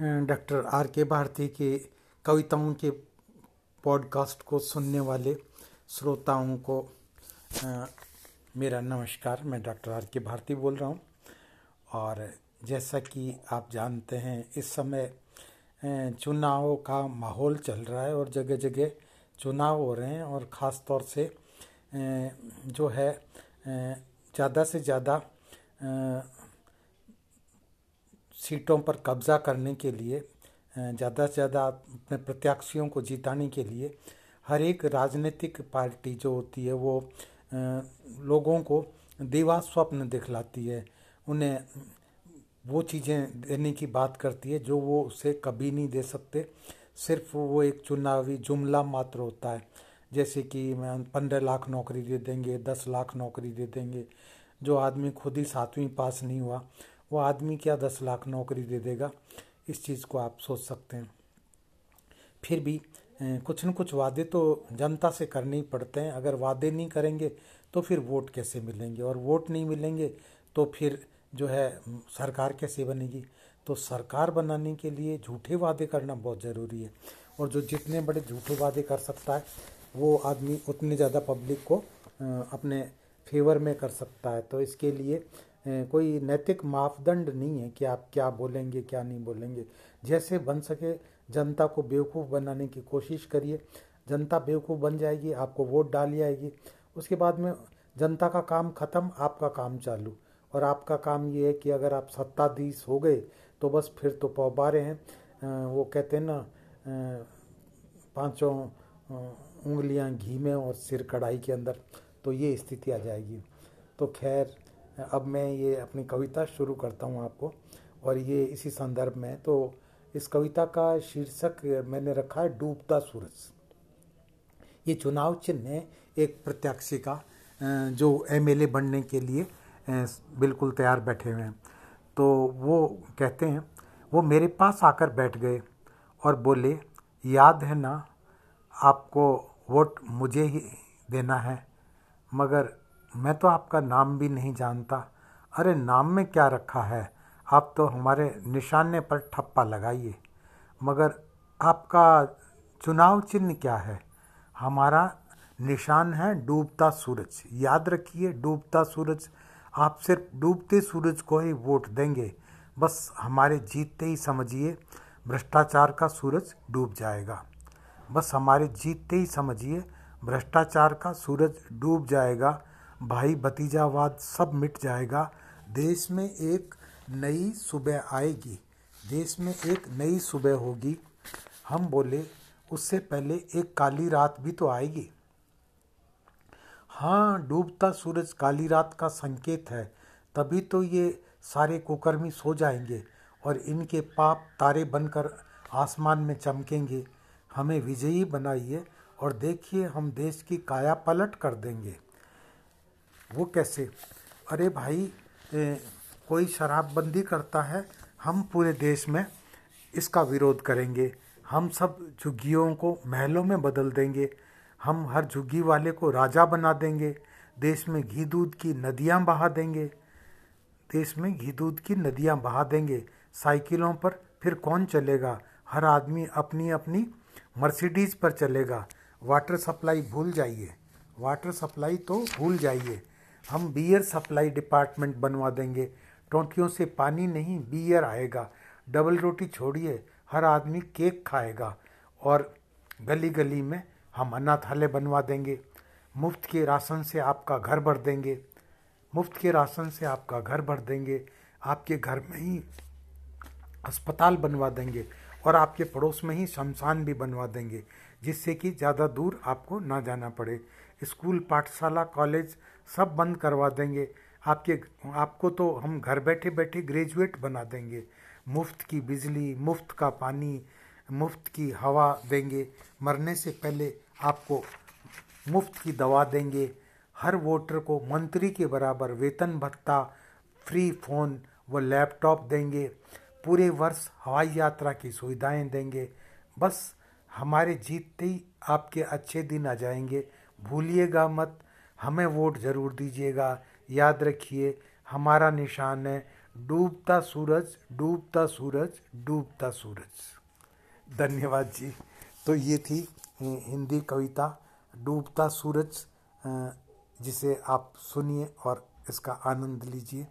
Doctor R के भारती के कविताओं के पॉडकास्ट को सुनने वाले श्रोताओं को आ, मेरा नमस्कार। मैं डॉक्टर आर के भारती बोल रहा हूँ। और जैसा कि आप जानते हैं इस समय चुनाव का माहौल चल रहा है और जगह जगह चुनाव हो रहे हैं और ख़ास तौर से जो है ज़्यादा से ज़्यादा सीटों पर कब्ज़ा करने के लिए ज़्यादा से ज़्यादा अपने प्रत्याशियों को जिताने के लिए हर एक राजनीतिक पार्टी जो होती है वो लोगों को दीवा स्वप्न दिखलाती है। उन्हें वो चीज़ें देने की बात करती है जो वो उसे कभी नहीं दे सकते। सिर्फ़ वो एक चुनावी जुमला मात्र होता है। जैसे कि पंद्रह लाख नौकरी दे देंगे, दस लाख नौकरी दे देंगे, जो आदमी खुद ही सातवीं पास नहीं हुआ। वो आदमी क्या दस लाख नौकरी दे देगा? इस चीज़ को आप सोच सकते हैं। फिर भी कुछ न कुछ वादे तो जनता से करने ही पड़ते हैं। अगर वादे नहीं करेंगे तो फिर वोट कैसे मिलेंगे? और वोट नहीं मिलेंगे तो फिर जो है, सरकार कैसे बनेगी? तो सरकार बनाने के लिए झूठे वादे करना बहुत ज़रूरी है। और जो जितने बड़े झूठे वादे कर सकता है, वो आदमी उतने ज़्यादा पब्लिक को अपने फेवर में कर सकता है। तो इसके लिए कोई नैतिक मापदंड नहीं है कि आप क्या बोलेंगे, क्या नहीं बोलेंगे। जैसे बन सके जनता को बेवकूफ़ बनाने की कोशिश करिए। जनता बेवकूफ़ बन जाएगी, आपको वोट डाल आएगी उसके बाद में जनता का काम ख़त्म, आपका काम चालू। और आपका काम ये है कि अगर आप सत्ताधीश हो गए तो बस फिर तो पौबारे हैं। वो कहते हैं ना पाँचों उंगलियाँ घी में और सिर कढ़ाई के अंदर तो ये स्थिति आ जाएगी। तो खैर अब मैं ये अपनी कविता शुरू करता हूँ आपको, और ये इसी संदर्भ में तो इस कविता का शीर्षक मैंने रखा है, डूबता सूरज। ये चुनाव चिन्ह है एक प्रत्याशी का जो एमएलए बनने के लिए बिल्कुल तैयार बैठे हुए हैं। तो वो कहते हैं, वो मेरे पास आकर बैठ गए और बोले, याद है ना, आपको वोट मुझे ही देना है, मगर मैं तो आपका नाम भी नहीं जानता। अरे, नाम में क्या रखा है? आप तो हमारे निशाने पर ठप्पा लगाइए। मगर आपका चुनाव चिन्ह क्या है? हमारा निशान है डूबता सूरज। याद रखिए, डूबता सूरज। आप सिर्फ़ डूबते सूरज को ही वोट देंगे। बस हमारे जीतते ही समझिए, भ्रष्टाचार का सूरज डूब जाएगा। बस हमारे जीतते ही समझिए, भ्रष्टाचार का सूरज डूब जाएगा। भाई भतीजावाद सब मिट जाएगा। देश में एक नई सुबह आएगी। देश में एक नई सुबह होगी। हम बोले, उससे पहले एक काली रात भी तो आएगी। हाँ डूबता सूरज काली रात का संकेत है। तभी तो ये सारे कुकर्मी सो जाएँगे और इनके पाप तारे बनकर आसमान में चमकेंगे। हमें विजयी बनाइए और देखिए हम देश की काया पलट कर देंगे। वो कैसे? अरे भाई ए, कोई शराबबंदी करता है हम पूरे देश में इसका विरोध करेंगे। हम सब झुग्गियों को महलों में बदल देंगे। हम हर झुग्गी वाले को राजा बना देंगे। देश में घी दूध की नदियाँ बहा देंगे। देश में घी दूध की नदियाँ बहा देंगे। साइकिलों पर फिर कौन चलेगा? हर आदमी अपनी अपनी मर्सिडीज़ पर चलेगा। वाटर सप्लाई भूल जाइए। वाटर सप्लाई तो भूल जाइए। हम बियर सप्लाई डिपार्टमेंट बनवा देंगे। टोंटियों से पानी नहीं बियर आएगा। डबल रोटी छोड़िए, हर आदमी केक खाएगा। और गली गली में हम अनाथालय बनवा देंगे। मुफ़्त के राशन से आपका घर भर देंगे। मुफ़्त के राशन से आपका घर भर देंगे। आपके घर में ही अस्पताल बनवा देंगे। और आपके पड़ोस में ही शमशान भी बनवा देंगे, जिससे कि ज़्यादा दूर आपको ना जाना पड़े। स्कूल, पाठशाला, कॉलेज सब बंद करवा देंगे। आपके, आपको तो हम घर बैठे बैठे ग्रेजुएट बना देंगे। मुफ़्त की बिजली, मुफ़्त का पानी, मुफ़्त की हवा देंगे। मरने से पहले आपको मुफ़्त की दवा देंगे। हर वोटर को मंत्री के बराबर वेतन भत्ता, फ्री फ़ोन व लैपटॉप देंगे। पूरे वर्ष हवाई यात्रा की सुविधाएँ देंगे। बस हमारे जीतते ही आपके अच्छे दिन आ जाएँगे। भूलिएगा मत हमें वोट ज़रूर दीजिएगा। याद रखिए, हमारा निशान है, डूबता सूरज डूबता सूरज डूबता सूरज। धन्यवाद जी। तो ये थी हिंदी कविता, डूबता सूरज जिसे आप सुनिए और इसका आनंद लीजिए।